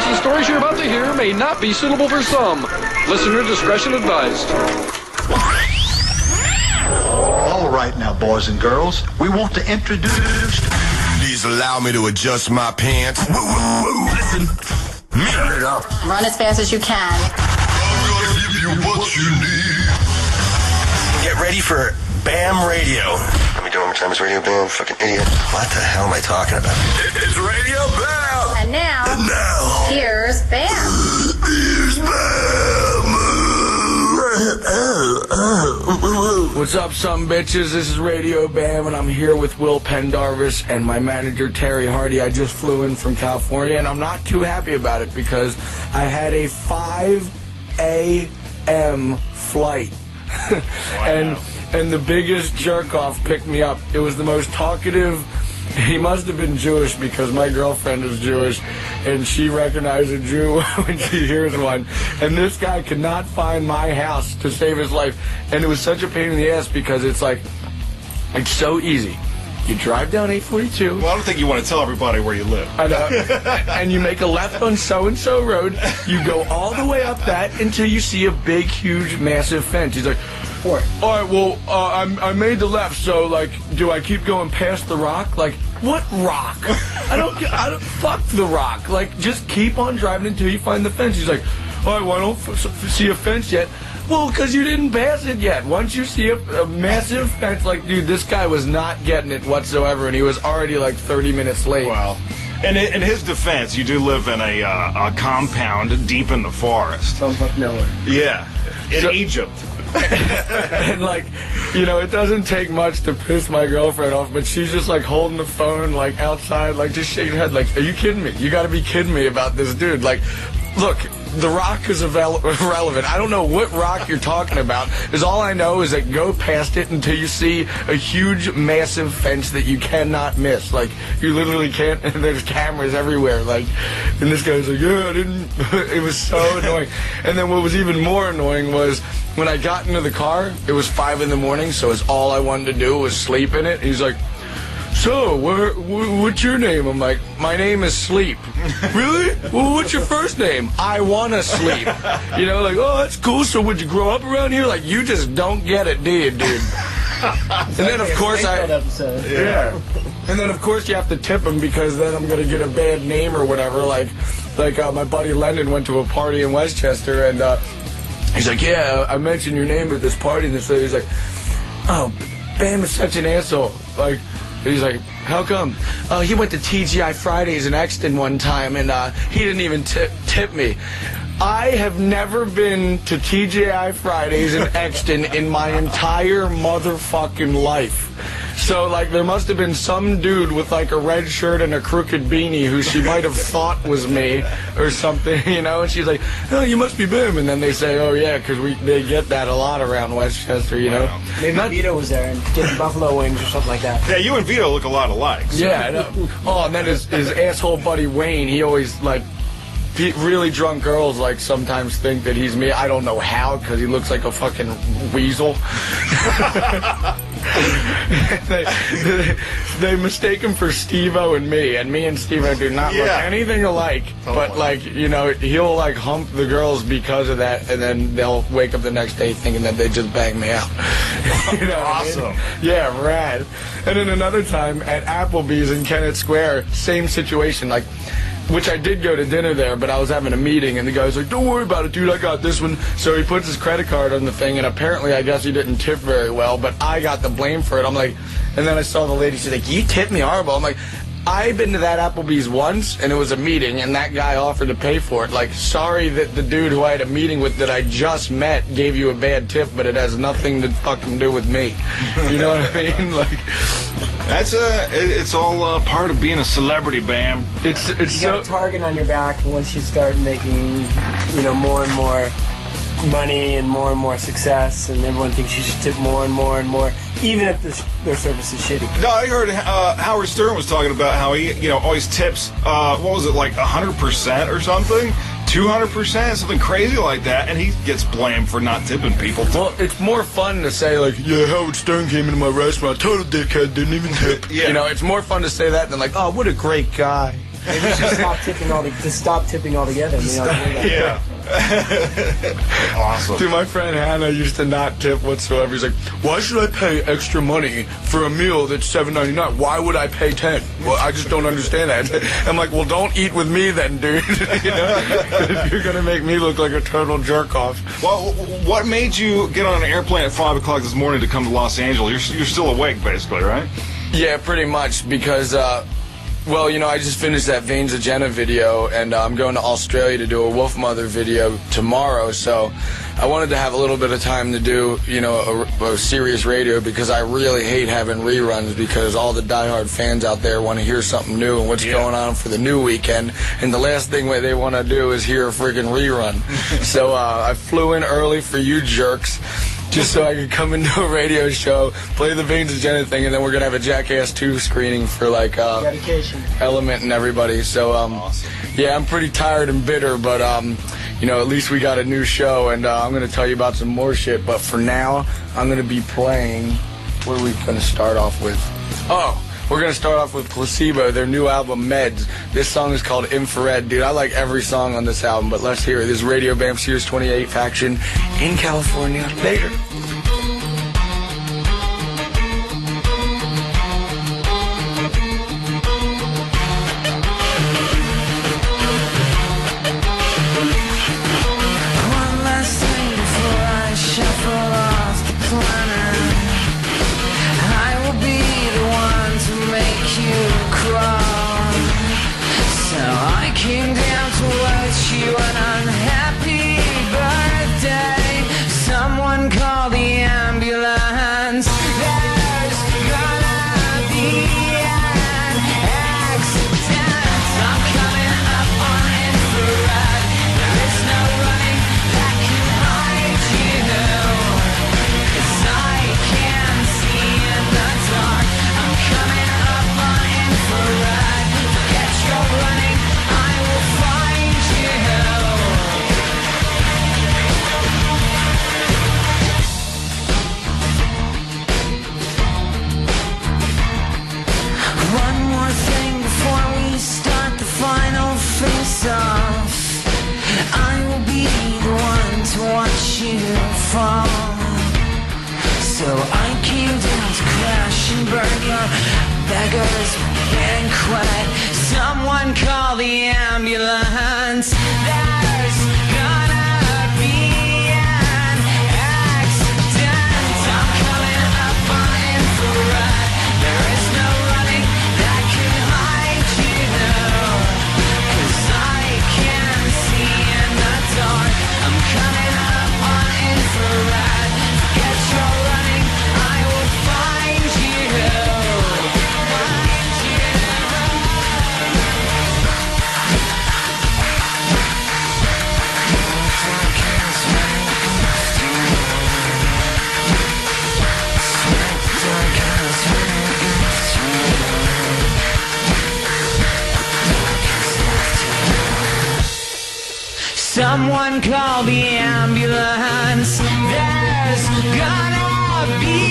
comments and stories you're about to hear may not be suitable for some. Listener discretion advised. All right now, boys and girls, we want to introduce. Please allow me to adjust my pants. Woo, woo, woo. Listen, Turn it up. Run as fast as you can. I'm gonna give you what you need. Get ready for BAM Radio. Let me do it one more time. It's Radio BAM. Fucking idiot. What the hell am I talking about? It's Radio BAM. And now, And now, here's Bam. here's BAM. What's up, some bitches? This is Radio Bam, and I'm here with Will Pendarvis and my manager Terry Hardy. I just flew in from California, and I'm not too happy about it because I had a 5 a.m. flight, and and the biggest jerk off picked me up. It was the most talkative. He must have been Jewish because my girlfriend is Jewish, and she recognized a Jew when she hears one. And this guy could not find my house to save his life, and it was such a pain in the ass because it's like, it's so easy. You drive down 842. Well, I don't think you want to tell everybody where you live. And, uh, and you make a left on so and so road. You go all the way up that until you see a big, huge, massive fence. He's like, all right, all right well, uh, I'm, I made the left, so like, do I keep going past the rock? Like, what rock? I don't, get- I don't, fuck the rock. Like, just keep on driving until you find the fence. He's like, all right, well, I don't f- f- see a fence yet. Well, because you didn't pass it yet. Once you see a, a massive fence, like, dude, this guy was not getting it whatsoever, and he was already like 30 minutes late. Well, in, in his defense, you do live in a, uh, a compound deep in the forest. Some fuck nowhere. Yeah, in So- Egypt. and like, you know, it doesn't take much to piss my girlfriend off, but she's just like holding the phone like outside, like just shaking her head, like, "Are you kidding me? You got to be kidding me about this dude!" Like, look. The rock is irrelevant. I don't know what rock you're talking about. Is all I know is that go past it until you see a huge, massive fence that you cannot miss. Like you literally can't. And there's cameras everywhere. Like, and this guy's like, "Yeah, I didn't." it was so annoying. And then what was even more annoying was when I got into the car, it was five in the morning, so it's all I wanted to do was sleep in it. He's like, "So, where, wh- what's your name?" I'm like, "My name is Sleep." really? Well, what's your first name? I wanna sleep. You know, like, oh, that's cool. So, would you grow up around here? Like, you just don't get it, do you, dude? and then, of course, I. Yeah. And then, of course, you have to tip him because then I'm going to get a bad name or whatever. Like, like uh, my buddy Lennon went to a party in West Chester, and uh, he's like, "Yeah, I mentioned your name at this party." And so he's like, "Oh, Bam is such an asshole." Like, he's like, "How come?" Oh, he went to TGI Fridays in Exton one time, and uh, he didn't even tip tip me. I have never been to TGI Fridays in Exton in my entire motherfucking life. So, like, there must have been some dude with, like, a red shirt and a crooked beanie who she might have thought was me or something, you know? And she's like, oh, you must be Bim. And then they say, oh, yeah, because we they get that a lot around West Chester, you know? Maybe Not- Vito was there and getting buffalo wings or something like that. Yeah, you and Vito look a lot alike. so- Yeah, I know. Oh, and then his, his asshole buddy Wayne, he always, like, he, really drunk girls, like, sometimes think that he's me. I don't know how, because he looks like a fucking weasel. they, they, they mistake him for Steve-O and me, and me and Steve-O do not look anything alike. Oh, but, Totally. like, you know, he'll, like, hump the girls because of that, and then they'll wake up the next day thinking that they just banged me out. you know what I mean? Awesome. Yeah, rad. And then another time at Applebee's in Kennett Square, same situation, like, which I did go to dinner there, but I was having a meeting, and the guy was like, "Don't worry about it, dude. I got this one." So he puts his credit card on the thing, and apparently, I guess he didn't tip very well, but I got the blame for it. I'm like, and then I saw the lady. She's like, "You tipped me horrible." I'm like. I've been to that Applebee's once, and it was a meeting, and that guy offered to pay for it. Like, sorry that the dude who I had a meeting with that I just met gave you a bad tip, but it has nothing to fucking do with me. You know what I mean? Like, That's a. It's all uh, part of being a celebrity, Bam. it's it's You got so. a target on your back once you start making, you know, more and more money and more and more success, and everyone thinks you should tip more and more and more, even if the, their service is shitty. No, I heard uh, Howard Stern was talking about how he, you know, always tips. Uh, what was it like, hundred percent or something? Two hundred percent, something crazy like that, and he gets blamed for not tipping people. Well, it's more fun to say like, yeah, Howard Stern came into my restaurant, total dickhead, didn't even tip. Yeah. You know, it's more fun to say that than like, oh, what a great guy. Maybe we should stop tipping all the, just stop tipping altogether. I mean, I'll do that. Yeah. awesome. Dude, my friend Hannah used to not tip whatsoever. He's like, "Why should I pay extra money for a meal that's seven ninety nine? Why would I pay ten? Well, I just don't understand that." I'm like, "Well, don't eat with me then, dude. you know, if you're gonna make me look like a total jerk off." Well, what made you get on an airplane at 5 o'clock this morning to come to Los Angeles? You're, you're still awake, basically, right? Yeah, pretty much because, uh, well, you know, I just finished that Vains of Jenna video, and uh, I'm going to Australia to do a Wolfmother video tomorrow. So I wanted to have a little bit of time to do, you know, a, a serious radio because I really hate having reruns because all the diehard fans out there want to hear something new and what's going on for the new weekend. And the last thing what they want to do is hear a freaking rerun. so uh, I flew in early for you jerks just so I could come into a radio show, play the Vains of Jenna thing, and then we're gonna have a Jackass 2 screening for like uh, Dedication. Element and everybody. So um, yeah, I'm pretty tired and bitter, but um, you know, at least we got a new show, and uh, I'm gonna tell you about some more shit. But for now, I'm gonna be playing. What are we gonna start off with? Oh. We're gonna start off with Placebo, their new album Meds. This song is called Infrared. Dude, I like every song on this album, but let's hear it. This is Radio Bam Sirius 28 Faction in California. Later. To watch you fall. So I came down to crash and burn your beggar's banquet. Someone call the ambulance. There's gonna Someone call the ambulance. There's gonna be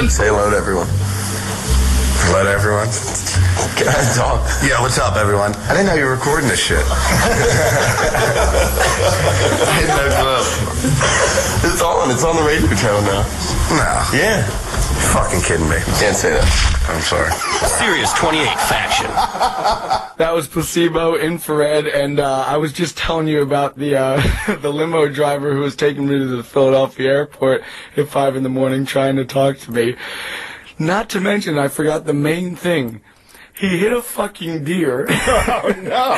man. Say hello to everyone. Hello to everyone. Can I talk? Yeah, what's up, everyone? I didn't know you were recording this shit. I had no clue. It's on. It's on the radio channel now. No. Yeah. Fucking kidding me. Can't say that. I'm sorry. Sirius 28 faction. That was placebo, infrared, and uh, I was just telling you about the uh, the limo driver who was taking me to the Philadelphia airport at five in the morning, trying to talk to me. Not to mention, I forgot the main thing. He hit a fucking deer. Oh no!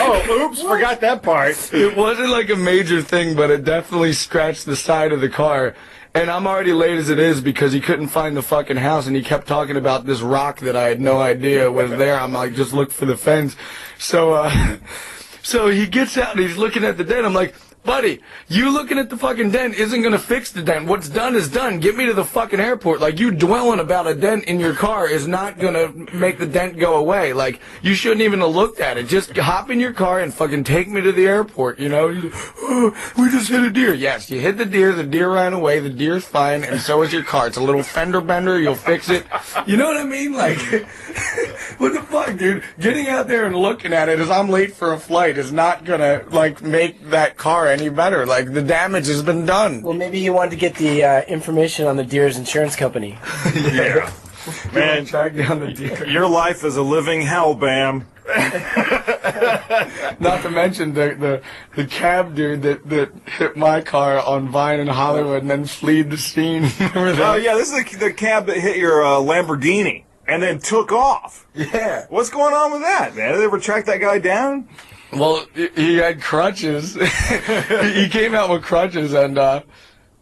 Oh, oops! Forgot that part. it wasn't like a major thing, but it definitely scratched the side of the car. And I'm already late as it is because he couldn't find the fucking house and he kept talking about this rock that I had no idea was there. I'm like, just look for the fence. So, uh, so he gets out and he's looking at the dent. I'm like, buddy, you looking at the fucking dent isn't gonna fix the dent. What's done is done. Get me to the fucking airport. Like, you dwelling about a dent in your car is not gonna make the dent go away. Like, you shouldn't even have looked at it. Just hop in your car and fucking take me to the airport, you know? "Oh, we just hit a deer. Yes, you hit the deer, the deer ran away, the deer's fine, and so is your car. It's a little fender bender, you'll fix it. You know what I mean? Like, what the fuck, dude? Getting out there and looking at it as I'm late for a flight is not gonna, like, make that car any better. Like, the damage has been done. Well, maybe he wanted to get the uh, information on the deer's insurance company. Yeah. Man, Track down the deer. your life is a living hell, Bam. Not to mention the, the, the cab dude that, that hit my car on Vine in Hollywood and then fled the scene. Oh yeah, this is the, the cab that hit your uh, Lamborghini and then took off. Yeah. What's going on with that, man? Did they ever track that guy down? Well, he- had crutches. he he came out with crutches and uh,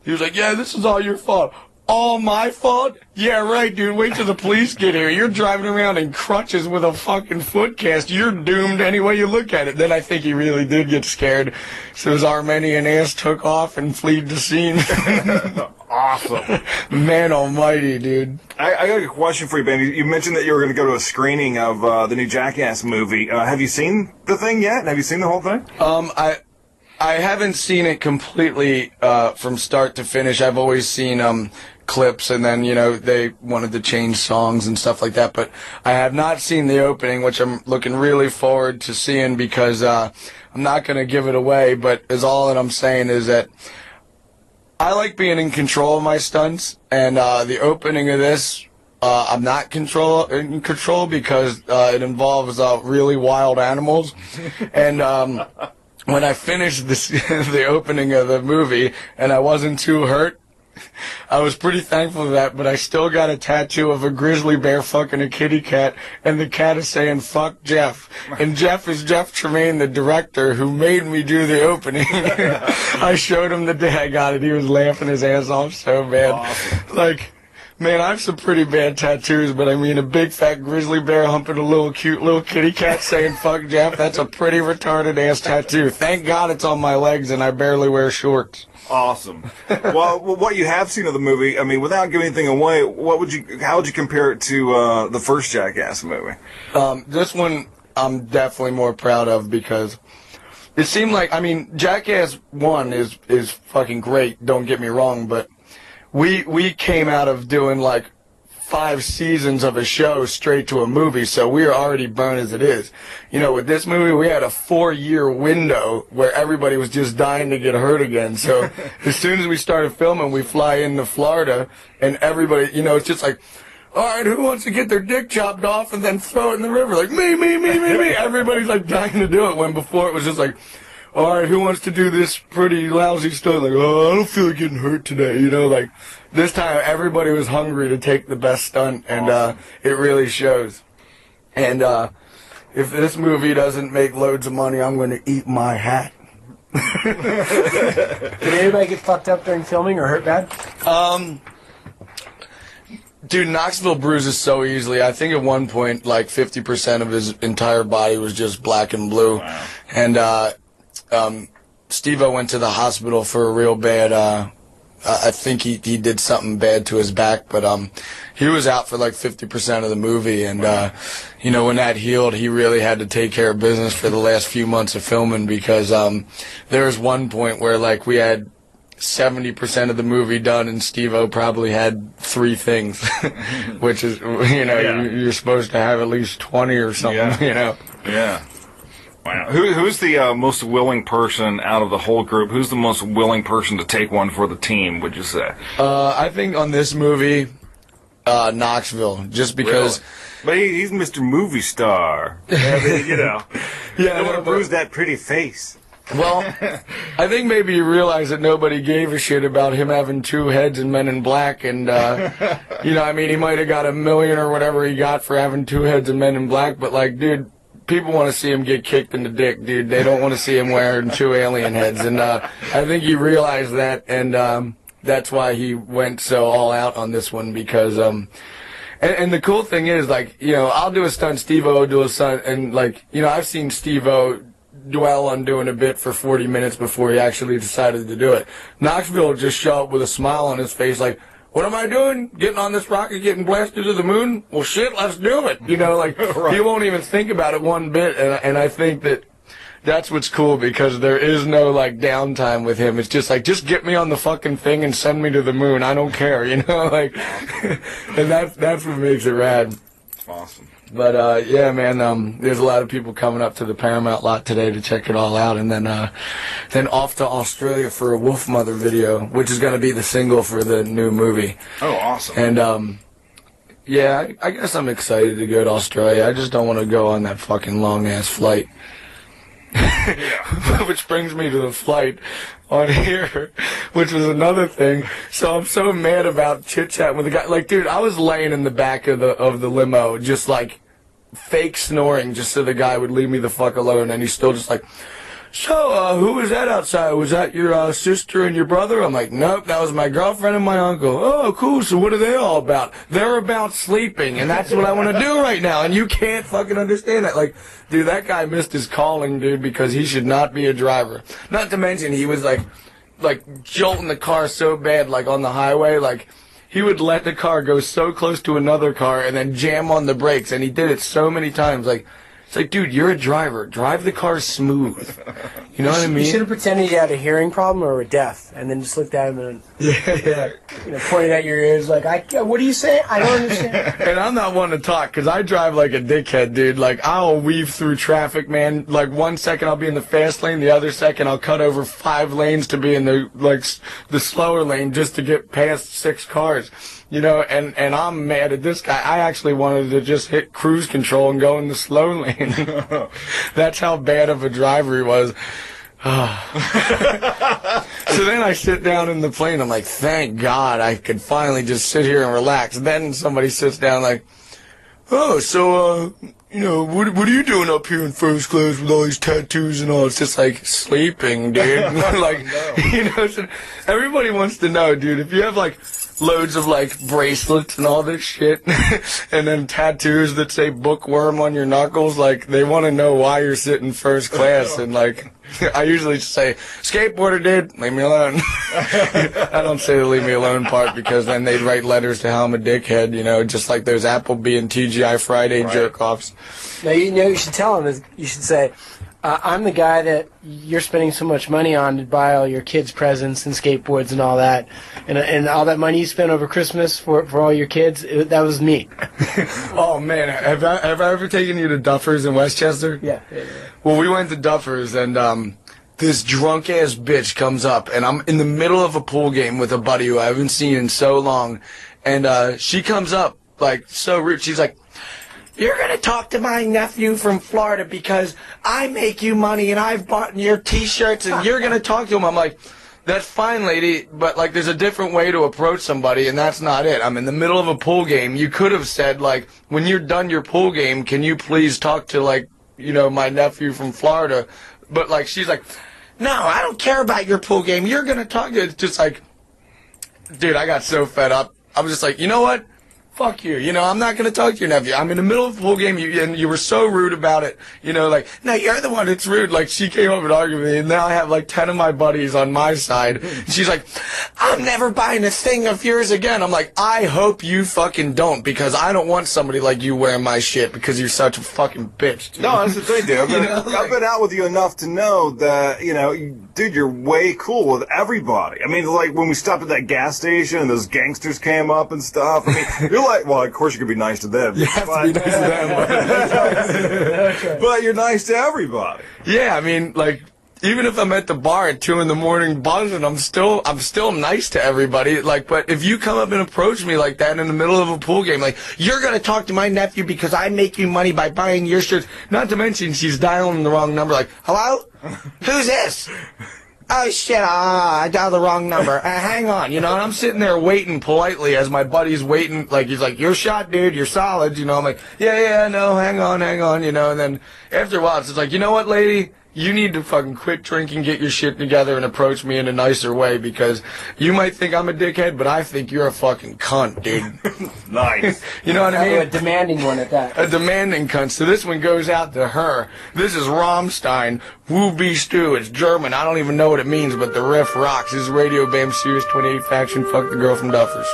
he was like, yeah, this is all your fault. All my fault? Yeah, right, dude. Wait till the police get here. You're driving around in crutches with a fucking foot cast. You're doomed any way you look at it. Then I think he really did get scared. So his Armenian ass took off and fled the scene. Awesome. Man almighty, dude. I, I got a question for you, Ben. You, you mentioned that you were going to go to a screening of uh, the new Jackass movie. Uh, have you seen the thing yet? Have you seen the whole thing? Um, I I haven't seen it completely uh, from start to finish. I've always seen um clips, and then you know they wanted to change songs and stuff like that. But I have not seen the opening, which I'm looking really forward to seeing because uh, I'm not going to give it away. But is all that I'm saying is that. I like being in control of my stunts, and uh, the opening of this, uh, I'm not control in control because uh, it involves uh, really wild animals, and um, when I finished this, the opening of the movie, and I wasn't too hurt. I was pretty thankful for that, but I still got a tattoo of a grizzly bear fucking a kitty cat, and the cat is saying "fuck Jeff," and Jeff is Jeff Tremaine, the director who made me do the opening. I showed him the day I got it. He was laughing his ass off so bad. Like, man, I have some pretty bad tattoos, but I mean, a big fat grizzly bear humping a little cute little kitty cat saying "fuck Jeff." That's a pretty retarded ass tattoo. Thank God it's on my legs, and I barely wear shorts. Awesome. well, what you have seen of the movie, I mean, without giving anything away, what would you? How would you compare it to uh, the first Jackass movie? Um, this one I'm definitely more proud of because it seemed like I mean Jackass One is is fucking great. Don't get me wrong, but we we came out of doing like five seasons of a show straight to a movie, so we are already burned as it is. You know, with this movie, we had a four year window where everybody was just dying to get hurt again. So as soon as we started filming, we fly into Florida and everybody, you know, it's just like, all right, who wants to get their dick chopped off and then throw it in the river? Like, me, me, me, me, me. Everybody's like dying to do it when before it was just like, all right, who wants to do this pretty lousy stuff? Like, oh, I don't feel like getting hurt today. You know, like this time everybody was hungry to take the best stunt, and uh, it really shows. And uh, if this movie doesn't make loads of money, I'm going to eat my hat. Did anybody get fucked up during filming or hurt bad? Um, dude, Knoxville bruises so easily. I think at one point, like 50% of his entire body was just black and blue. And, uh, um, Steve-O went to the hospital for a real bad, uh, I think he, he did something bad to his back, but, um, he was out for like 50% of the movie. And, uh, you know, when that healed, he really had to take care of business for the last few months of filming because, um, there was one point where like we had, seventy percent of the movie done, and Steve-O probably had three things, which is you know Yeah. you, you're supposed to have at least twenty or something. Yeah. You know, Yeah. Wow. Who, who's the uh, most willing person out of the whole group? Who's the most willing person to take one for the team? Would you say? uh, I think on this movie, uh, Knoxville, just because. But he, he's Mr. Movie Star. I mean, you know, Yeah, don't want to bruise that pretty face. Well, I think maybe you realize that nobody gave a shit about him having two heads in Men in Black, and uh, you know, I mean, he might have got a million or whatever he got for having two heads in Men in Black, but like, dude, people want to see him get kicked in the dick, dude. They don't want to see him wearing two alien heads, and uh, I think he realized that, and um, that's why he went so all out on this one because. Um, and, and the cool thing is, like, you know, I'll do a stunt, Steve O will do a stunt, and like, you know, I've seen Steve O dwell on doing a bit for 40 minutes before he actually decided to do it. Knoxville just show up with a smile on his face, like, what am I doing? Getting on this rocket, getting blasted to the moon? Well, shit, let's do it. You know, like, he won't even think about it one bit, and, and I think that that's what's cool because there is no like downtime with him. It's just like just get me on the fucking thing and send me to the moon. I don't care, you know, like and that's that's what makes it rad. Awesome. But uh yeah, man, um there's a lot of people coming up to the Paramount lot today to check it all out and then uh then off to Australia for a Wolfmother video, which is going to be the single for the new movie. Oh, awesome. And um yeah, I, I guess I'm excited to go to Australia. I just don't want to go on that fucking long ass flight. which brings me to the flight on here, which was another thing. So I'm so mad about chit chat with the guy. Like, dude, I was laying in the back of the of the limo, just like fake snoring, just so the guy would leave me the fuck alone, and he's still just like. So, uh, who was that outside? Was that your uh, sister and your brother? I'm like, nope, that was my girlfriend and my uncle. Oh, cool. So what are they all about? They're about sleeping, and that's what I want to do right now. And you can't fucking understand that. Like, dude, that guy missed his calling, dude, because he should not be a driver. Not to mention, he was like, like jolting the car so bad, like on the highway, like. He would let the car go so close to another car and then jam on the brakes, and he did it so many times. Like, it's like, dude, you're a driver. Drive the car smooth. You know what I mean? You should have pretended you had a hearing problem or were deaf, and then just looked at him and Yeah, yeah. you know, pointed at your ears like, "I, what do you say? I don't understand." And I'm not one to talk because I drive like a dickhead, dude. Like I'll weave through traffic, man. Like one second I'll be in the fast lane, the other second I'll cut over five lanes to be in the like the slower lane just to get past six cars. You know, and and I'm mad at this guy. I actually wanted to just hit cruise control and go in the slow lane. That's how bad of a driver he was. so then I sit down in the plane. I'm like, thank God I could finally just sit here and relax. Then somebody sits down like, oh, so, uh, you know, what, what are you doing up here in first class with all these tattoos and all? It's just like sleeping, dude. like, no. you know, so everybody wants to know, dude, if you have like loads of like bracelets and all this shit and then tattoos that say bookworm on your knuckles, like they want to know why you're sitting first class and like, I usually just say, skateboarder dude, leave me alone. I don't say the leave me alone part because then they'd write letters to how I'm a dickhead, you know, just like those Applebee and TGI Friday jerk offs. No, you know, you should tell is- You should say, uh, "I'm the guy that you're spending so much money on to buy all your kids' presents and skateboards and all that, and and all that money you spent over Christmas for for all your kids. It, that was me." Oh man, have I, have I ever taken you to Duffers in West Chester? Yeah. yeah, yeah. Well, we went to Duffers and um, this drunk ass bitch comes up and I'm in the middle of a pool game with a buddy who I haven't seen in so long, and uh, she comes up like so rude. She's like. You're gonna talk to my nephew from Florida because I make you money and I've bought your T-shirts and you're gonna talk to him. I'm like, that's fine, lady, but like, there's a different way to approach somebody, and that's not it. I'm in the middle of a pool game. You could have said like, when you're done your pool game, can you please talk to like, you know, my nephew from Florida? But like, she's like, no, I don't care about your pool game. You're gonna talk to. It's just like, dude, I got so fed up. I was just like, you know what? Fuck you. You know, I'm not going to talk to your nephew. I'm in the middle of a pool game, you, and you were so rude about it. You know, like, no, you're the one that's rude. Like, she came up and argued with me, and now I have like 10 of my buddies on my side. She's like, I'm never buying a thing of yours again. I'm like, I hope you fucking don't, because I don't want somebody like you wearing my shit because you're such a fucking bitch. dude. No, that's the thing, dude. I've been, You know, I've been out with you enough to know that, you know, dude, you're way cool with everybody. I mean, like when we stopped at that gas station and those gangsters came up and stuff. I mean, you're like, well, of course you could be nice to them. You have to be nice to them. but you're nice to everybody. Yeah, I mean, like, even if I'm at the bar at two in the morning buzzing, I'm still I'm still nice to everybody. Like, but if you come up and approach me like that in the middle of a pool game, like you're gonna talk to my nephew because I make you money by buying your shirts. Not to mention she's dialing the wrong number. Like, hello, who's this? Oh shit! Ah, I dialed the wrong number. Uh, hang on, you know. And I'm sitting there waiting politely as my buddy's waiting. Like he's like, "You're shot, dude. You're solid." You know. I'm like, "Yeah, yeah, no. Hang on, hang on." You know. And then after a while, it's like, you know what, lady? You need to fucking quit drinking, get your shit together, and approach me in a nicer way because you might think I'm a dickhead, but I think you're a fucking cunt, dude. Nice. you know what I mean? a demanding one at that. a demanding cunt. So this one goes out to her. This is Rammstein, Wo Bist Du. It's German. I don't even know what it means, but the riff rocks. This is Radio Bam Sirius 28 Faction. Fuck the girl from Duffers.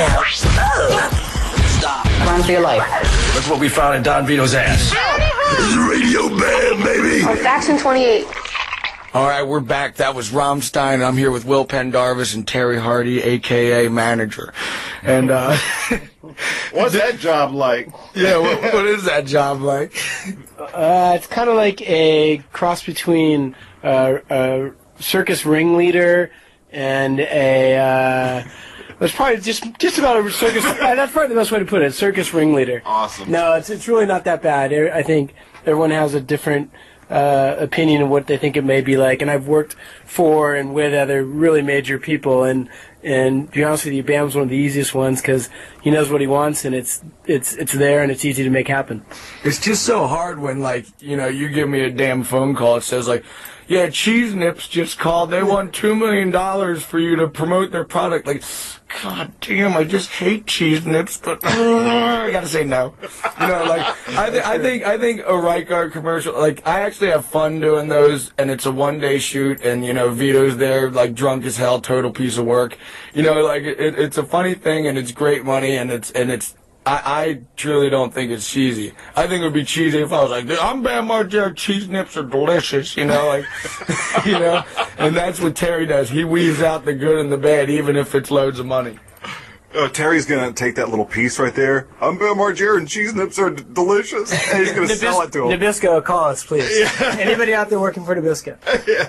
Hot right now. Run for your life. That's what we found in Don Vito's ass. This is Radio Bam, baby. Faction 28. All right, we're back. That was Rammstein. I'm here with Will Pendarvis and Terry Hardy, aka Manager. And uh, What's that job like? Yeah, what, what is that job like? Uh, it's kind of like a cross between uh, a circus ringleader and a. Uh, it's probably just just about a circus. uh, that's probably the best way to put it. Circus ringleader. Awesome. No, it's it's really not that bad. I I think everyone has a different uh, opinion of what they think it may be like, and I've worked for and with other really major people, and and to be honest with you, Bam's one of the easiest ones because he knows what he wants, and it's it's it's there, and it's easy to make happen. It's just so hard when, like, you know, you give me a damn phone call. It says, like, yeah, Cheese Nips just called. They want $2 million for you to promote their product. Like, God damn, I just hate Cheese Nips, but I gotta say no. You know, like, I, th- I think, I think a right guard commercial, like, I actually have fun doing those, and it's a one day shoot, and, you know, Vito's there, like, drunk as hell, total piece of work. You know, like, it, it's a funny thing, and it's great money, and it's, and it's, I, I truly don't think it's cheesy. I think it would be cheesy if I was like, I'm Bam Margera, cheese nips are delicious, you know, like, you know, and that's what Terry does. He weaves out the good and the bad, even if it's loads of money. Oh, Terry's gonna take that little piece right there. I'm Bill Margera and cheese nips are d- delicious. And he's gonna sell it to him. Nabisco, call us, please. Anybody out there working for Nabisco?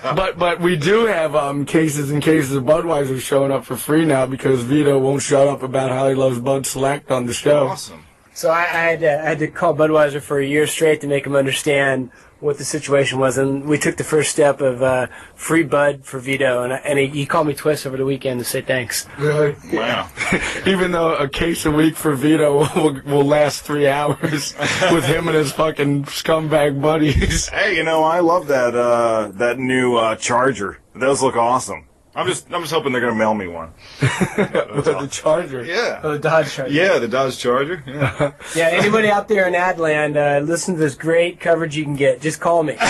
But but we do have um, cases and cases of Budweiser showing up for free now because Vito won't shut up about how he loves Bud Select on the show. Awesome. So I, I had to, I had to call Budweiser for a year straight to make him understand what the situation was, and we took the first step of uh, free Bud for Vito, and, I, and he, he called me twice over the weekend to say thanks. Really? Wow. Even though a case a week for Vito will, will last three hours with him and his fucking scumbag buddies. Hey, you know, I love that uh, that new uh, Charger. Those look awesome. I'm just I'm just hoping they're gonna mail me one. the Charger. Yeah. Oh, the Dodge Charger. Yeah, the Dodge Charger. Yeah. Yeah, anybody out there in Adland, uh, listen to this great coverage you can get. Just call me.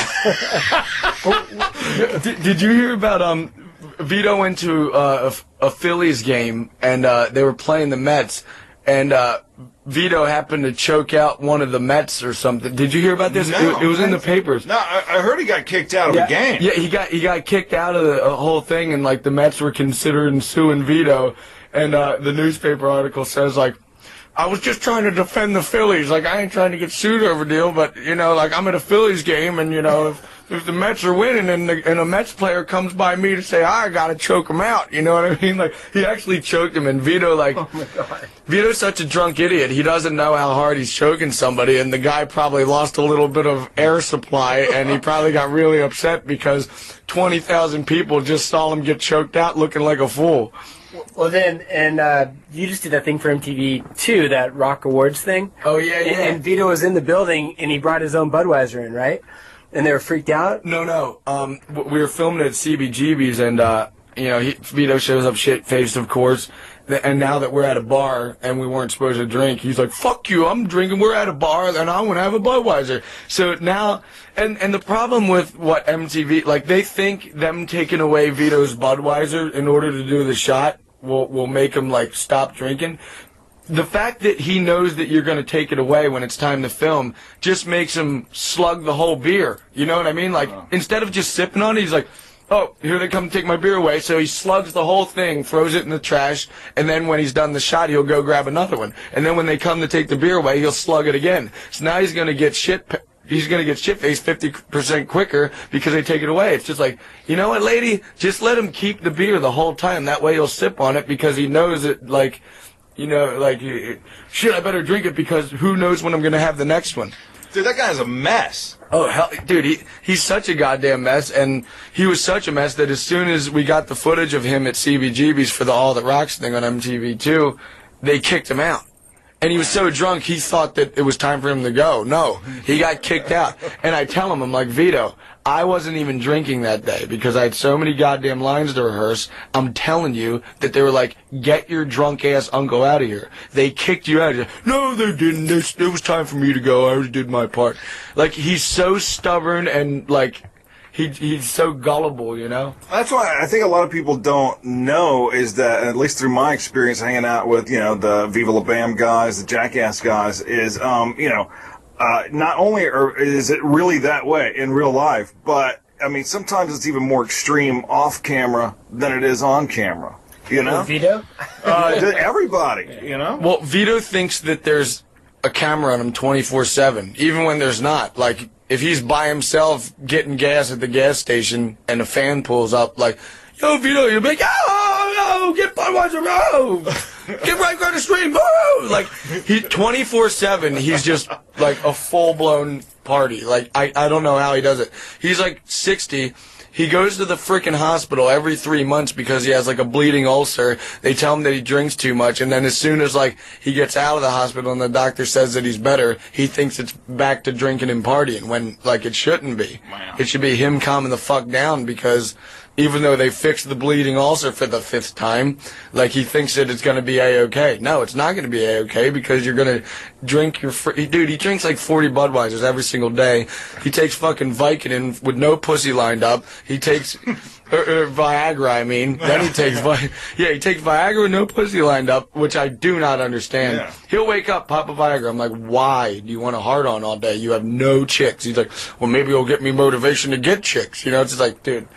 Did, did you hear about um? Vito went to uh, a, a Phillies game and uh, they were playing the Mets, and uh, Vito happened to choke out one of the Mets or something. Did you hear about this? No. it, it was in the papers. No, I, I heard he got kicked out of Yeah. a game. Yeah, he got he got kicked out of the whole thing, and like the Mets were considering suing Vito, and uh, the newspaper article says like. I was just trying to defend the Phillies. Like I ain't trying to get sued over deal, but you know, like I'm at a Phillies game, and you know, if, if the Mets are winning, and, the, and a Mets player comes by me to say I gotta choke him out, you know what I mean? Like he actually choked him, and Vito like, oh Vito's such a drunk idiot. He doesn't know how hard he's choking somebody, and the guy probably lost a little bit of air supply, and he probably got really upset because twenty thousand people just saw him get choked out, looking like a fool. well, then, and uh, you just did that thing for MTV too, that Rock Awards thing. Oh yeah, And, and Vito was in the building, and he brought his own Budweiser in, right? And they were freaked out. No, no. Um, we were filming at CBGB's, and uh, you know, he, Vito shows up shit faced, of course. And now that we're at a bar and we weren't supposed to drink, he's like, "Fuck you! I'm drinking. We're at a bar, and I want to have a Budweiser." So now, and and the problem with what MTV, like, they think them taking away Vito's Budweiser in order to do the shot will will make him like stop drinking the fact that he knows that you're going to take it away when it's time to film just makes him slug the whole beer. You know what I mean? Like instead of just sipping on it, he's like, "Oh, here they come to take my beer away." So he slugs the whole thing, throws it in the trash, and then when he's done the shot, he'll go grab another one. And then when they come to take the beer away, he'll slug it again. So now he's going to get shit. He's gonna get shit faced fifty percent quicker because they take it away. It's just like, you know what, lady, just let him keep the beer the whole time. That way he'll sip on it because he knows it. Like, you know, like, shit, I better drink it because who knows when I'm gonna have the next one. Dude, that guy's a mess. Oh hell, dude, he he's such a goddamn mess, and he was such a mess that as soon as we got the footage of him at CBGB's for the All That Rocks thing on MTV two, they kicked him out. And he was so drunk, he thought that it was time for him to go. No, he got kicked out. And I tell him, I'm like, Vito, I wasn't even drinking that day because I had so many goddamn lines to rehearse. I'm telling you that they were like, get your drunk ass uncle out of here. They kicked you out. Like, No, they didn't. It it was time for me to go. I already did my part. Like, he's so stubborn and like, he, he's so gullible, you know? That's why I think a lot of people don't know is that, at least through my experience hanging out with, you know, the Viva La Bam guys, the Jackass guys, is, um, you know, uh, not only are, is it really that way in real life, but, I mean, sometimes it's even more extreme off camera than it is on camera. You know, Vito? uh, to everybody. You know, Well, Vito thinks that there's a camera on him 24 7, even when there's not. Like, if he's by himself getting gas at the gas station and a fan pulls up, like, yo, Vito, you'll be like, oh, no, get Budweiser, no! Get right across the street, boo! Like, he 24 7, he's just like a full blown party. Like, I, I don't know how he does it. He's like 60. He goes to the freaking hospital every three months because he has like a bleeding ulcer. They tell him that he drinks too much, and then as soon as like he gets out of the hospital and the doctor says that he's better, he thinks it's back to drinking and partying when like it shouldn't be. It should be him calming the fuck down because even though they fixed the bleeding ulcer for the fifth time, like he thinks that it's going to be a okay. No, it's not going to be a okay because you're going to drink your fr- dude. He drinks like 40 Budweisers every single day. He takes fucking Vicodin with no pussy lined up. He takes er, er, Viagra. I mean, then he takes Vi- yeah, he takes Viagra with no pussy lined up, which I do not understand. Yeah. He'll wake up, pop a Viagra. I'm like, why do you want a hard on all day? You have no chicks. He's like, well, maybe it'll get me motivation to get chicks. You know, it's just like, dude.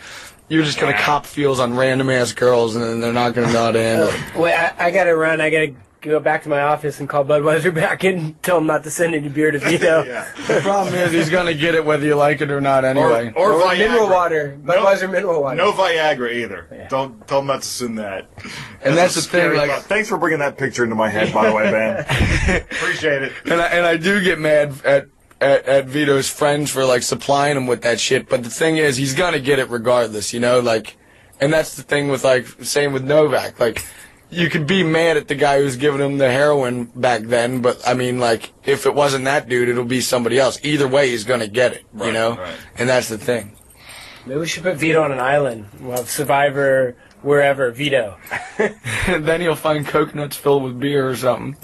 You're just gonna cop feels on random ass girls, and then they're not gonna know how to handle it. Oh, wait, I, I gotta run. I gotta go back to my office and call Budweiser back and tell him not to send any beer to Vito. The problem is he's gonna get it whether you like it or not anyway. or, Or Viagra. mineral water. Budweiser mineral water. No Viagra either. Don't tell them not to send that. and that's the thing, like, thanks for bringing that picture into my head, by the way, man. Appreciate it. and I, and I do get mad at, at at Vito's friends for like supplying him with that shit. But the thing is, he's gonna get it regardless, you know. Like, and that's the thing with like same with Novak. Like, you could be mad at the guy who's giving him the heroin back then, but I mean, like, if it wasn't that dude, it'll be somebody else. Either way, he's gonna get it, you know. right. And that's the thing. Maybe we should put Vito on an island. We'll have Survivor wherever. Vito. then he'll find coconuts filled with beer or something.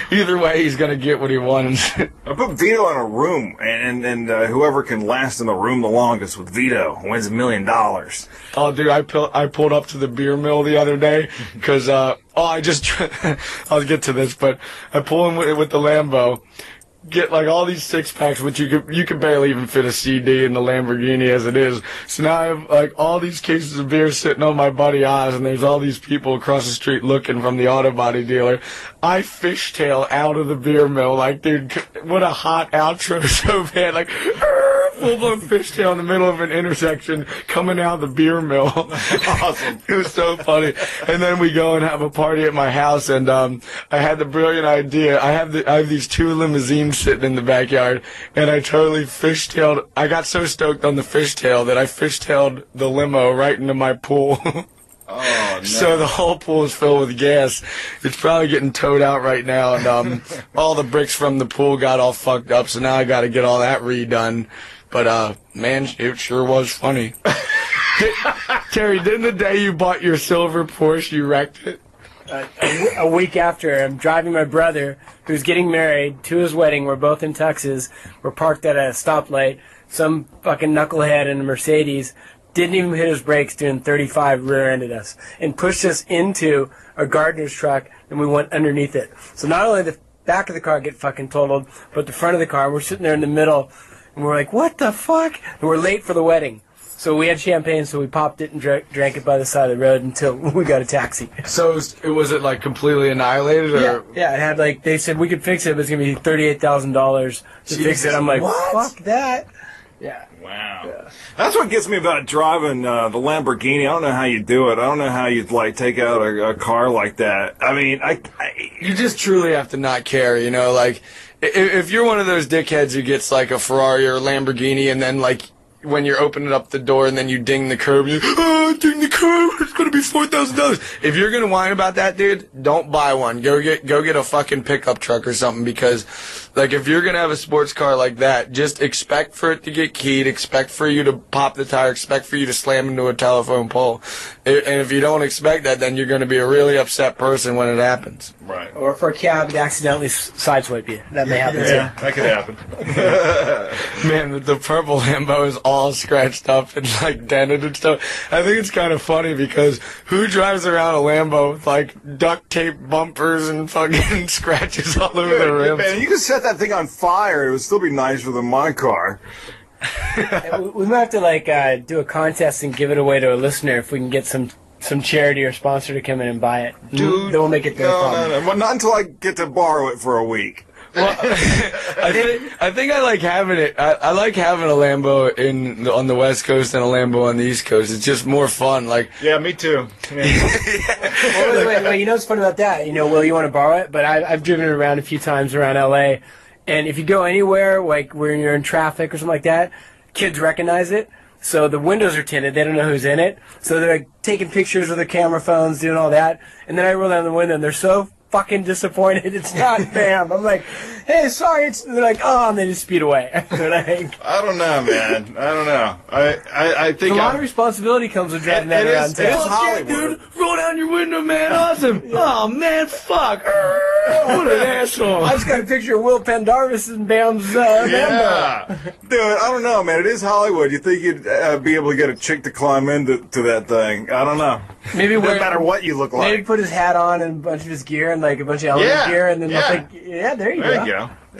Either way, he's gonna get what he wants. I put Vito in a room, and and uh, whoever can last in the room the longest with Vito wins a million dollars. Oh, dude, I pull, I pulled up to the beer mill the other day because uh, oh, I just I'll get to this, but I pull in with, with the Lambo, get like all these six packs, which you could you could barely even fit a CD in the Lamborghini as it is. So now I have like all these cases of beer sitting on my buddy Oz, and there's all these people across the street looking from the auto body dealer. I fishtail out of the beer mill, like dude, what a hot outro so bad, like. Full blown fishtail in the middle of an intersection coming out of the beer mill. Awesome. It was so funny. And then we go and have a party at my house, and um, I had the brilliant idea. I have the, I have these two limousines sitting in the backyard, and I totally fishtailed. I got so stoked on the fishtail that I fishtailed the limo right into my pool. Oh no. So the whole pool is filled with gas. It's probably getting towed out right now, and um, all the bricks from the pool got all fucked up. So now I got to get all that redone. But uh, man, it sure was funny. Did- Terry, didn't the day you bought your silver Porsche, you wrecked it? a, w- a week after, I'm driving my brother, who's getting married, to his wedding. We're both in Texas. We're parked at a stoplight. Some fucking knucklehead in a Mercedes didn't even hit his brakes, doing 35, rear-ended us, and pushed us into a gardener's truck, and we went underneath it. So not only the back of the car get fucking totaled, but the front of the car, we're sitting there in the middle, and we're like, what the fuck? And we're late for the wedding. So we had champagne, so we popped it and drank, drank it by the side of the road until we got a taxi. So it was, it was it like completely annihilated, or Yeah, yeah, it had like they said we could fix it, but it's gonna be thirty-eight thousand dollars to fix it. I'm like, What? fuck that. Yeah, Wow. That's what gets me about driving uh, the Lamborghini. I don't know how you do it. I don't know how you'd like take out a, a car like that. I mean, I, I you just truly have to not care, you know, like i- if you're one of those dickheads who gets like a Ferrari or a Lamborghini and then like when you're opening up the door and then you ding the curb, you oh ding the curb, it's gonna be four thousand dollars. If you're gonna whine about that, dude, don't buy one. Go get go get a fucking pickup truck or something because like if you're gonna have a sports car like that, just expect for it to get keyed, expect for you to pop the tire, expect for you to slam into a telephone pole. I- And if you don't expect that, then you're gonna be a really upset person when it happens. right. or for a cab to accidentally sideswipe you. That may happen Yeah, too. that could happen. Man, the, the purple Lambo is all scratched up and like dented and stuff. I think it's kind of funny because who drives around a Lambo with like duct tape bumpers and fucking scratches all over the rims? Man, you could set that thing on fire. It would still be nicer than my car. We- we might have to like uh, do a contest and give it away to a listener if we can get some some charity or sponsor to come in and buy it. Dude, then we'll make it their no, problem. no, no. Well, not until I get to borrow it for a week. I think I think I like having it. I, I like having a Lambo in the, on the West Coast and a Lambo on the East Coast. It's just more fun. Like Yeah, me too. Well, wait, wait, wait, you know what's funny about that? You know, Will, you want to borrow it? But I, I've driven it around a few times around LA, and if you go anywhere, like where you're in traffic or something like that, kids recognize it. So the windows are tinted; they don't know who's in it. So they're like, taking pictures with their camera phones, doing all that, and then I roll down the window, and they're so fucking disappointed it's not Bam. I'm like, hey, sorry. It's they're like, oh, and they just speed away. they're like, I don't know, man. I don't know. I, I think a lot I'm- of responsibility comes with driving that It is- around it is town. Hollywood. dude, roll down your window, man. Awesome. Oh man, fuck. what an asshole. I just got a picture of Will Pendarvis and Bam's uh, Lambo. yeah. Dude, I don't know, man. It is Hollywood. You think you'd uh, be able to get a chick to climb into to that thing? I don't know. Maybe Doesn't wear- matter what you look like. Maybe put his hat on and a bunch of his gear and like a bunch of element Yeah, gear, and then yeah. they'll think, yeah, there you There go. you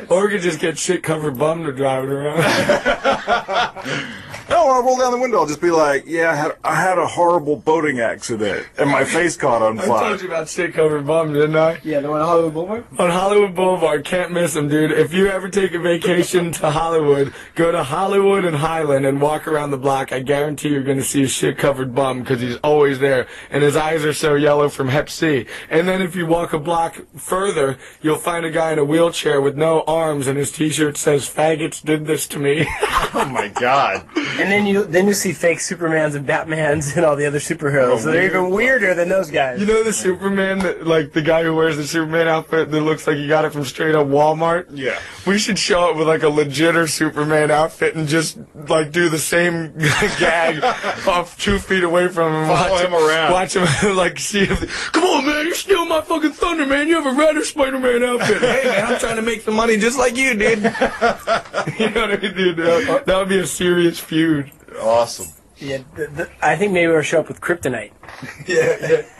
go. Or we could just get shit covered bum to drive it around. No, when I roll down the window, I'll just be like, "Yeah, I had I had a horrible boating accident, and my face caught on fire. I told you about shit covered bum, didn't I? Yeah, the one on Hollywood Boulevard. On Hollywood Boulevard, can't miss them, dude. If you ever take a vacation to Hollywood, go to Hollywood and Highland and walk around the block. I guarantee you're going to see a shit-covered bum because he's always there, and his eyes are so yellow from Hep C. And then if you walk a block further, you'll find a guy in a wheelchair with no arms, and his T-shirt says "Faggots did this to me." Oh my god. And then you then you see fake Supermans and Batmans and all the other superheroes. Oh, so they're even weirder than those guys. You know the Superman, that, like the guy who wears the Superman outfit that looks like he got it from straight up Walmart? Yeah. We should show up with like a legitter Superman outfit and just like do the same gag off two feet away from him. Follow watch him around. Watch him like see if. Come on, man! You're stealing my fucking thunder, man! You have a red Spider-Man outfit. hey, man! I'm trying to make some money just like you, dude. you know what I mean, dude? That, that would be a serious feud. Awesome. Yeah, the, the, I think maybe we'll show up with Kryptonite. Yeah,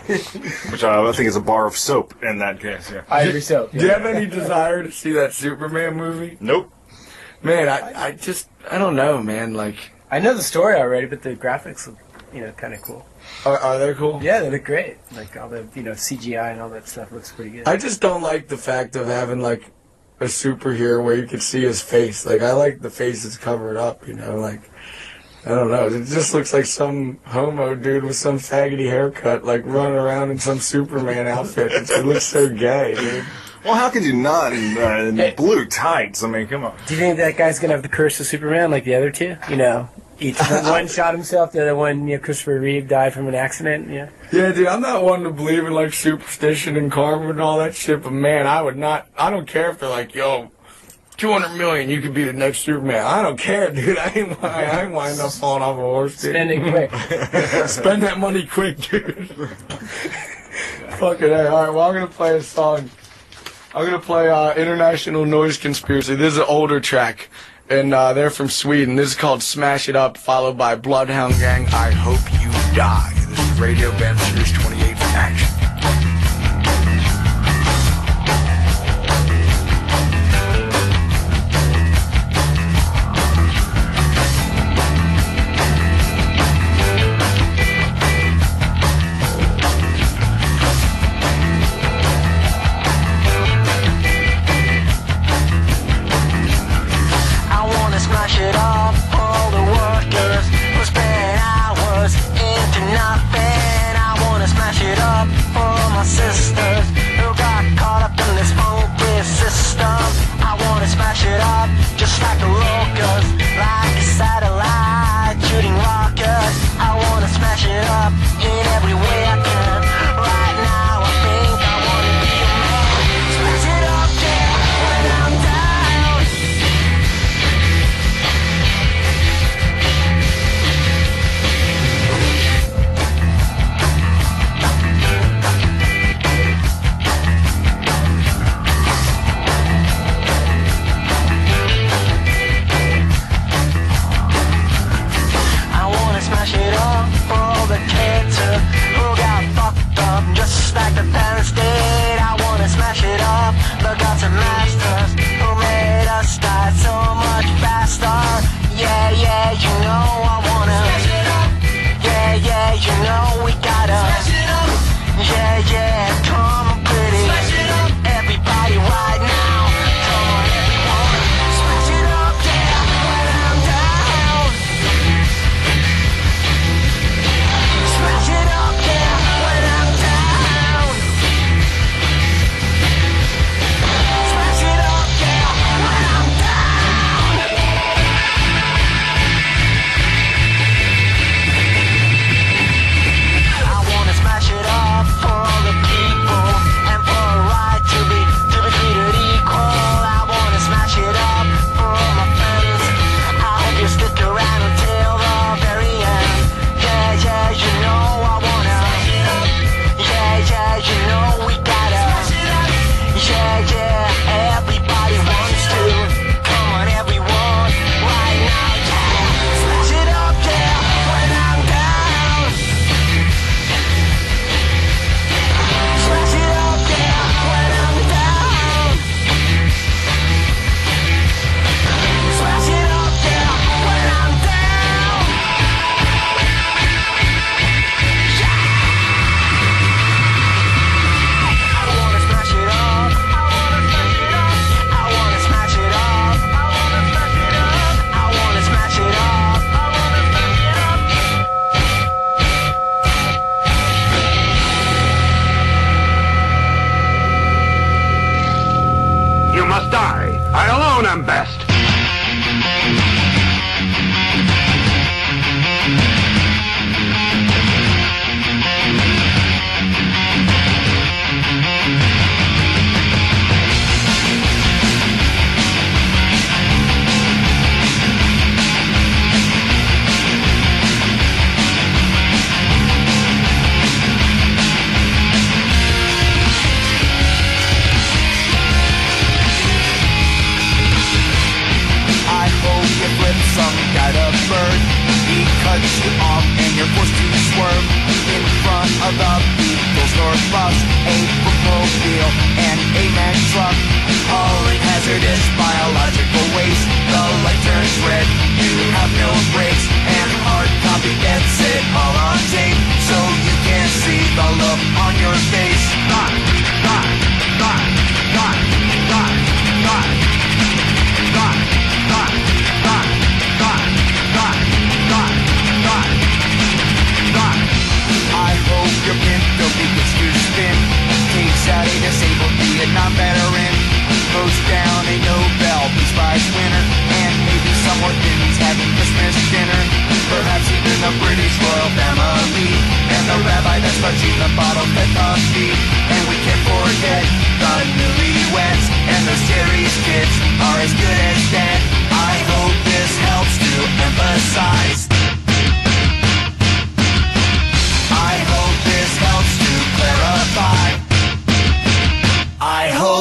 yeah. Which I, I think is a bar of soap in that case. Yeah. Ivory soap. Do you have any desire to see that Superman movie? Nope. Man, I, I just, I don't know, man. Like, I know the story already, but the graphics look, you know, kind of cool. are, are they cool? Yeah, they look great. Like all the, you know, CGI and all that stuff looks pretty good. I just don't like the fact of having like a superhero where you can see his face. Like, I like the face that's covered up, you know, like. I don't know. It just looks like some homo dude with some faggoty haircut, like running around in some Superman outfit. It looks so gay, dude. Well, how could you not in, uh, in blue tights? I mean, come on. Do you think that guy's gonna have the curse of Superman like the other two? You know, each one shot himself, the other one, you know, Christopher Reeve died from an accident. Yeah. Yeah, dude, I'm not one to believe in like superstition and karma and all that shit, but man, I would not. I don't care if they're like, yo, 200 million, you could be the next Superman. I don't care, dude. I ain't, I ain't winding up falling off a horse, dude. Spend it quick. Spend that money quick, dude. Fucking A. All right, well, I'm going to play a song. I'm going to play uh, International Noise Conspiracy. This is an older track, and uh, they're from Sweden. This is called Smash It Up, followed by Bloodhound Gang, I Hope You Die. This is Radio Bam Sirius 28 Faction.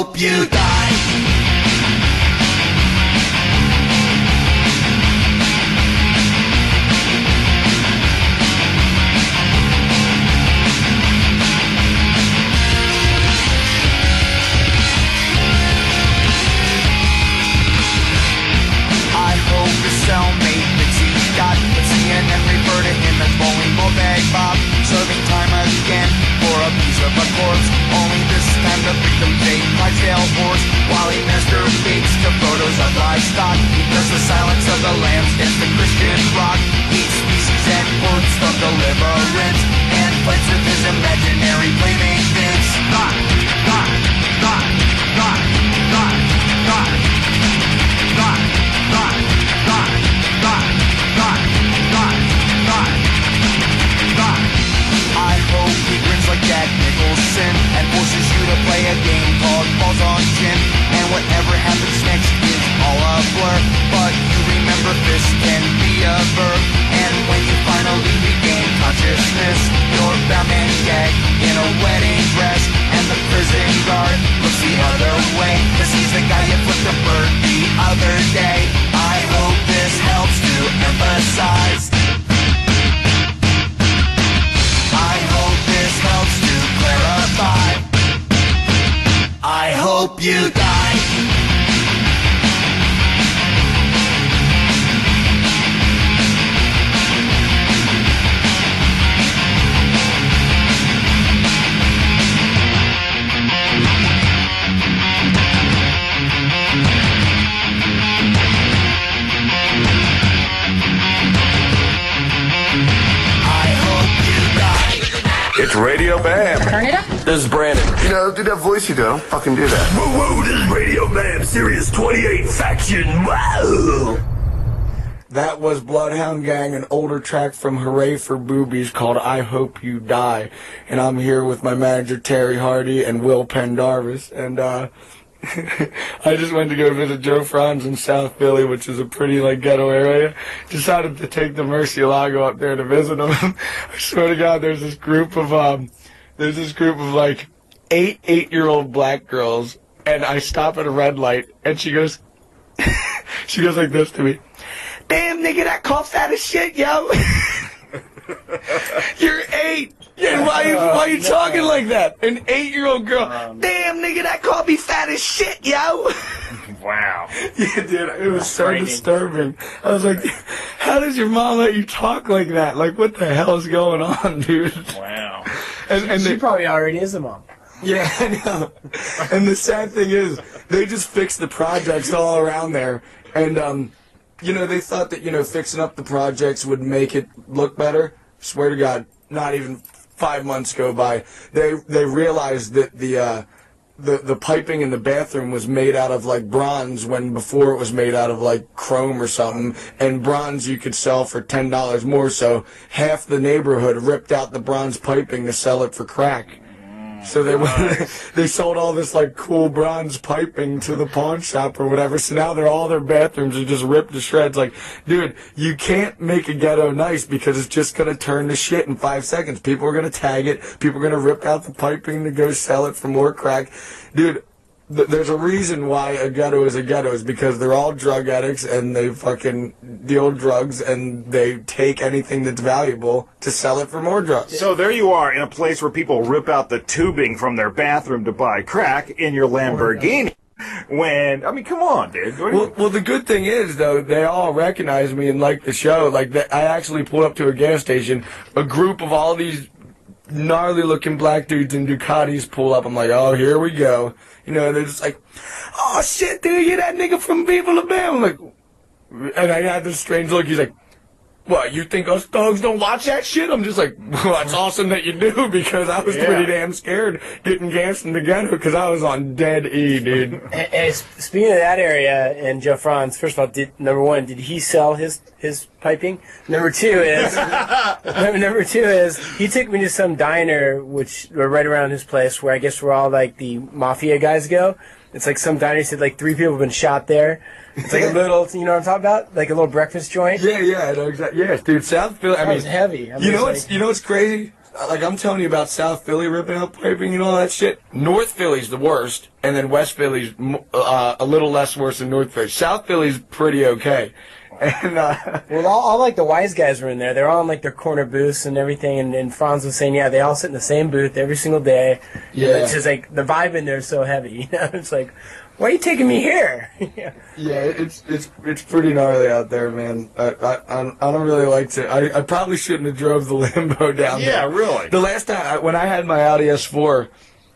Hope you die. Livestock. Because the silence of the lambs is the Christian rock. Eats species and quotes from deliverance And fights with his imaginary God, God, God, God, God, God, God, God. I hope he grins like Jack Nicholson and forces you to play a game called Balls on Gin. And whatever happens next all a blur. But you remember this can be a verb. And when you finally regain consciousness, you're bound and gagged in a wedding dress. And the prison guard looks the other way. Cause he's the guy you flipped the bird the other day. I hope this helps to emphasize. I hope this helps to clarify. I hope you die. Radio Bam. Turn it up. This is Brandon. You know, do that voice you do. I don't fucking do that. Whoa, whoa, this is Radio Bam, Sirius 28 Faction. Wow. That was Bloodhound Gang, an older track from Hooray for Boobies called I Hope You Die. And I'm here with my manager Terry Hardy and Will Pendarvis. And uh I just went to go visit Joe Frantz in South Philly, which is a pretty like ghetto area. Decided to take the Murcielago up there to visit him. I swear to God, there's this group of um there's this group of like eight eight year old black girls and I stop at a red light and she goes she goes like this to me. Damn nigga, that coughs out of shit, yo. You're eight. Yeah, why you why you talking like that? An eight year old girl. Damn nigga, that called me fat as shit, yo. Wow. Yeah, dude, it was so disturbing. I was like, how does your mom let you talk like that? Like, what the hell is going on, dude? Wow. And, and she they, probably already is a mom. yeah, I know. And the sad thing is, they just fixed the projects all around there, and um, you know, they thought that you know fixing up the projects would make it look better. Swear to God, not even five months go by. They they realized that the uh, the the piping in the bathroom was made out of like bronze when before it was made out of like chrome or something. And bronze you could sell for ten dollars more. So half the neighborhood ripped out the bronze piping to sell it for crack. So they went, they sold all this like cool bronze piping to the pawn shop or whatever. So now they're all their bathrooms are just ripped to shreds. Like, dude, you can't make a ghetto nice because it's just gonna turn to shit in five seconds. People are gonna tag it. People are gonna rip out the piping to go sell it for more crack. Dude, th- there's a reason why a ghetto is a ghetto is because they're all drug addicts and they fucking deal drugs and they take anything that's valuable to sell it for more drugs. So there you are in a place where people rip out the tubing from their bathroom to buy crack in your Lamborghini. When I mean, come on, dude. What do you- Well, well, the good thing is though they all recognize me and like the show. Like I actually pulled up to a gas station. A group of all these gnarly looking black dudes in Ducatis pull up. I'm like, oh, here we go. You know, they're just like, oh shit, dude, you're that nigga from Viva La Bam. I'm like, and I had this strange look. He's like, what, you think us thugs don't watch that shit? I'm just like, well, that's awesome that you do because I was Yeah. pretty damn scared getting gassed in the ghetto because I was on dead E, dude. Hey, speaking of that area and Joe Frantz, first of all, did number one, did he sell his his piping? Number two is number, number two is he took me to some diner which were right around his place where I guess where all like the mafia guys go. It's like some diner said like three people have been shot there. It's like a little, you know what I'm talking about? Like a little breakfast joint. Yeah, yeah, I know exactly. Yes, dude, South Philly. I That mean, was heavy. I you know what's you know what's crazy? Like I'm telling you about South Philly ripping up piping and all that shit. North Philly's the worst, and then West Philly's uh, a little less worse than North Philly. South Philly's pretty okay. And uh, Well, all, all like the wise guys were in there. They're all in like their corner booths and everything. And, and Frantz was saying, yeah, they all sit in the same booth every single day. Yeah. It's just like the vibe in there is so heavy. You know, it's like, why are you taking me here? yeah. yeah, it's it's it's pretty gnarly out there, man. I I, I I don't really like to. I, I probably shouldn't have drove the limbo down there. Yeah, really. The last time I, when I had my Audi S4,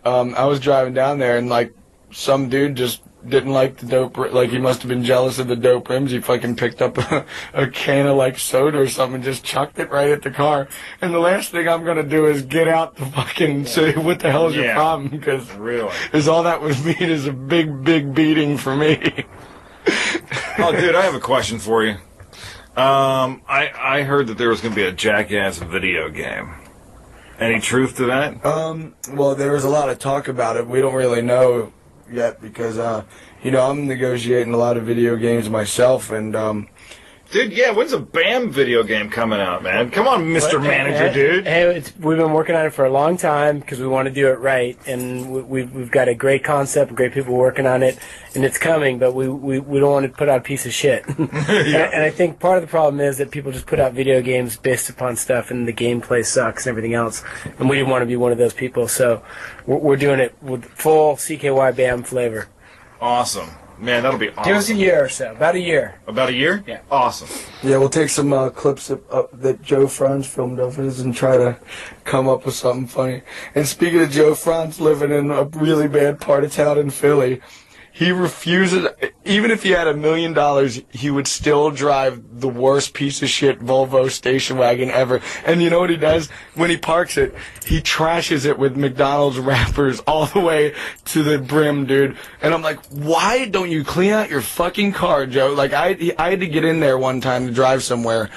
um, I was driving down there and like some dude just didn't like the dope. Like he must have been jealous of the dope rims. He fucking picked up a, a can of like soda or something and just chucked it right at the car. And the last thing I'm gonna do is get out the fucking say what the hell is your problem? Because Really? is all that would mean is a big big beating for me. Oh, dude, I have a question for you. Um, I I heard that there was going to be a Jackass video game. Any truth to that? Um, well, there was a lot of talk about it. We don't really know yet because, uh, you know, I'm negotiating a lot of video games myself, and um, Dude, yeah, when's a BAM video game coming out, man? Come on, Mr. But, Manager, hey, dude. Hey, it's, we've been working on it for a long time because we want to do it right, and we, we've we've got a great concept, great people working on it, and it's coming. But we we, we don't want to put out a piece of shit. and, and I think part of the problem is that people just put out video games based upon stuff, and the gameplay sucks and everything else. And we didn't want to be one of those people, so we're, we're doing it with full CKY BAM flavor. Awesome. Man, that'll be awesome. Give us a year or so, about a year. About a year? Yeah. Awesome. yeah, we'll take some uh, clips of, uh, that Joe Frantz filmed of us and try to come up with something funny. And speaking of Joe Frantz living in a really bad part of town in Philly, he refuses. Even if he had a million dollars, he would still drive the worst piece of shit Volvo station wagon ever. And you know what he does when he parks it? He trashes it with McDonald's wrappers all the way to the brim, dude. And I'm like, why don't you clean out your fucking car, Joe? Like I, I had to get in there one time to drive somewhere.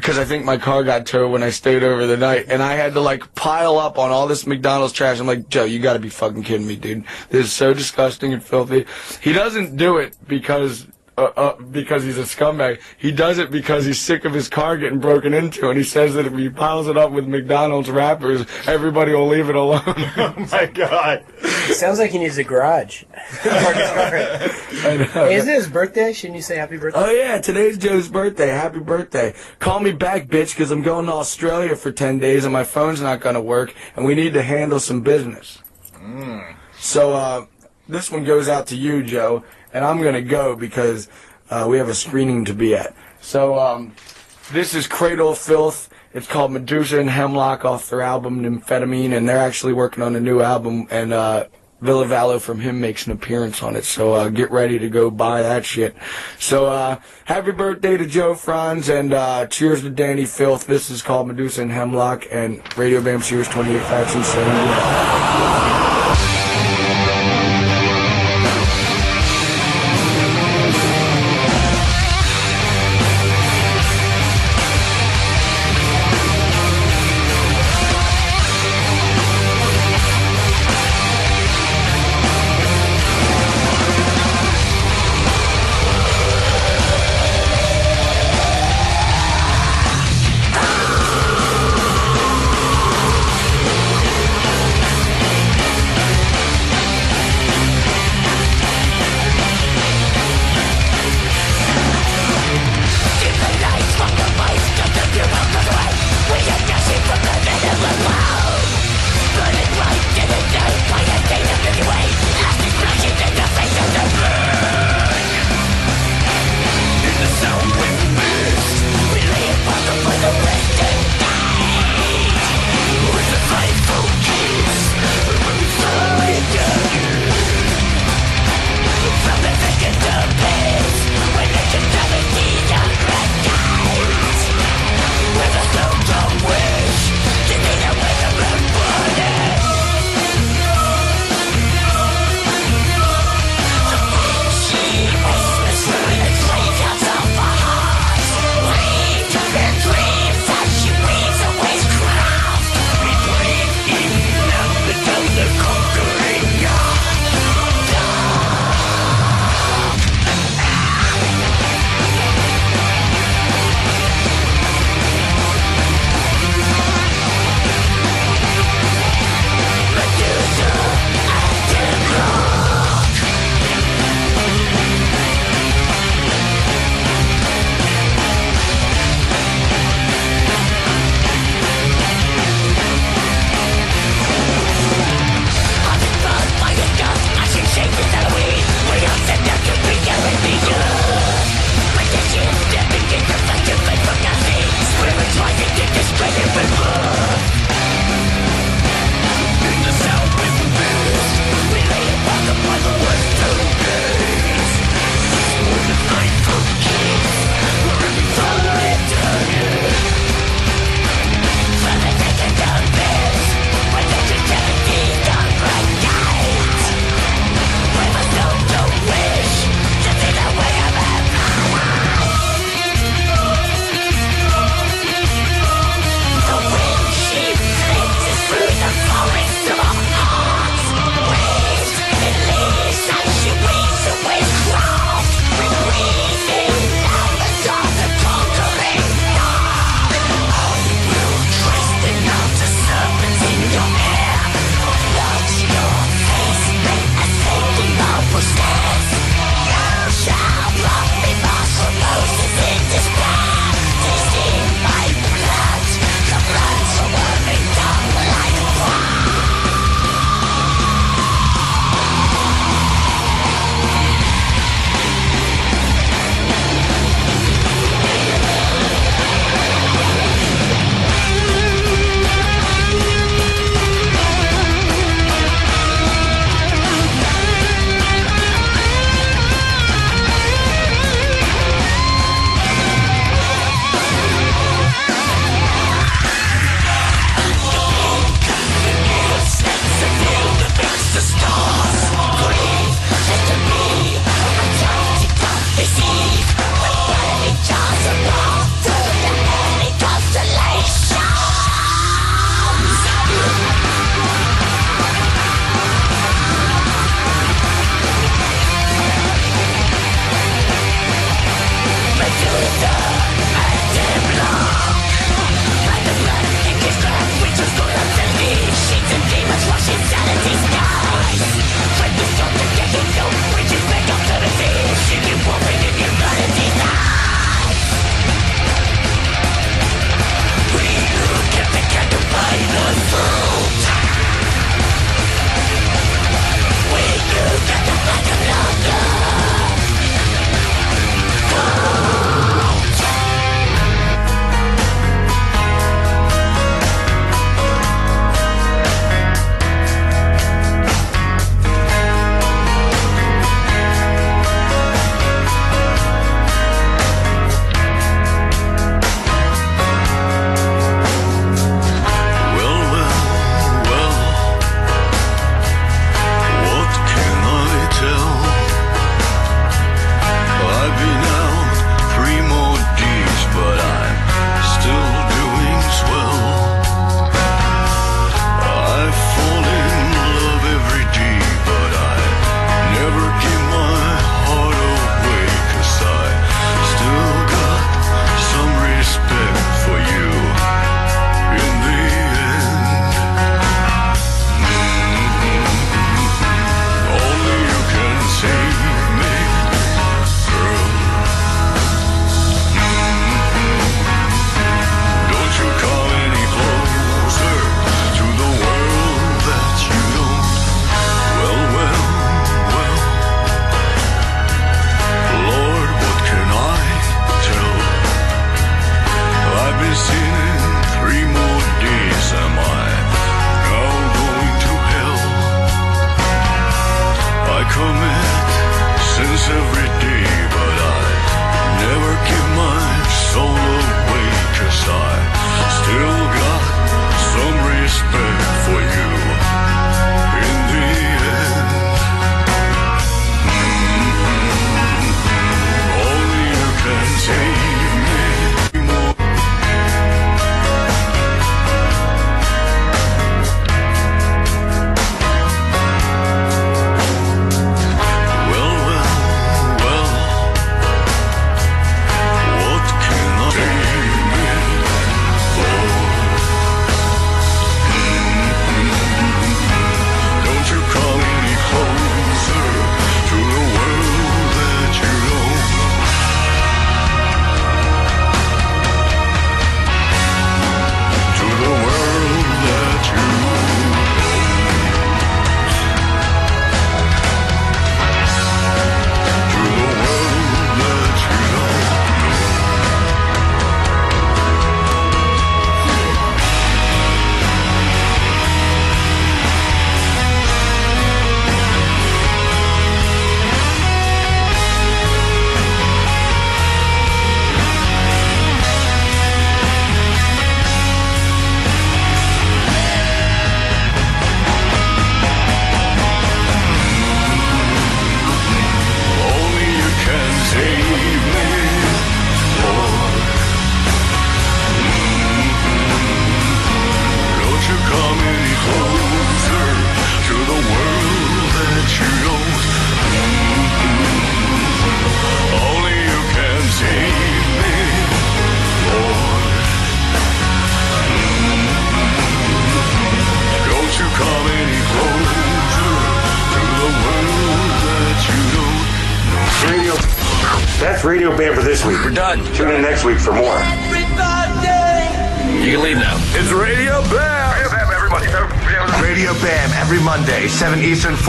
Because I think my car got towed when I stayed over the night, and I had to like pile up on all this McDonald's trash. I'm like, Joe, you got to be fucking kidding me, dude. This is so disgusting and filthy. He doesn't do it because uh, uh, because he's a scumbag. He does it because he's sick of his car getting broken into, and he says that if he piles it up with McDonald's wrappers, everybody will leave it alone. Oh my god. Sounds like he needs a garage. Park his car in. I know. Hey, isn't it his birthday? Shouldn't you say happy birthday? Oh yeah, today's Joe's birthday. Happy birthday. Call me back, bitch, because I'm going to Australia for 10 days and my phone's not going to work and we need to handle some business. So, uh, this one goes out to you, Joe, and I'm going to go because, uh, we have a screening to be at. So, um, this is Cradle Filth. It's called Medusa and Hemlock off their album Nymphetamine, and they're actually working on a new album, and, uh, Ville Valo from HIM makes an appearance on it, so uh, get ready to go buy that shit. So uh, happy birthday to Joe Frantz and uh, cheers to Dani Filth. This is called Medusa and Hemlock and Radio Bam Sirius 28 Faction 70.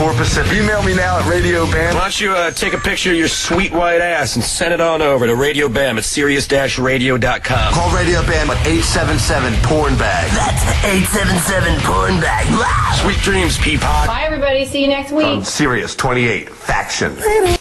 4 Pacific. Email me now at Radio Bam. Why don't you uh, take a picture of your sweet white ass and send it on over to Radio Bam at sirius-radio.com. Call Radio Bam at 877 Porn Bag. That's 877 porn bag. Sweet dreams, Peapod. Bye, everybody. See you next week. From Sirius 28 Faction.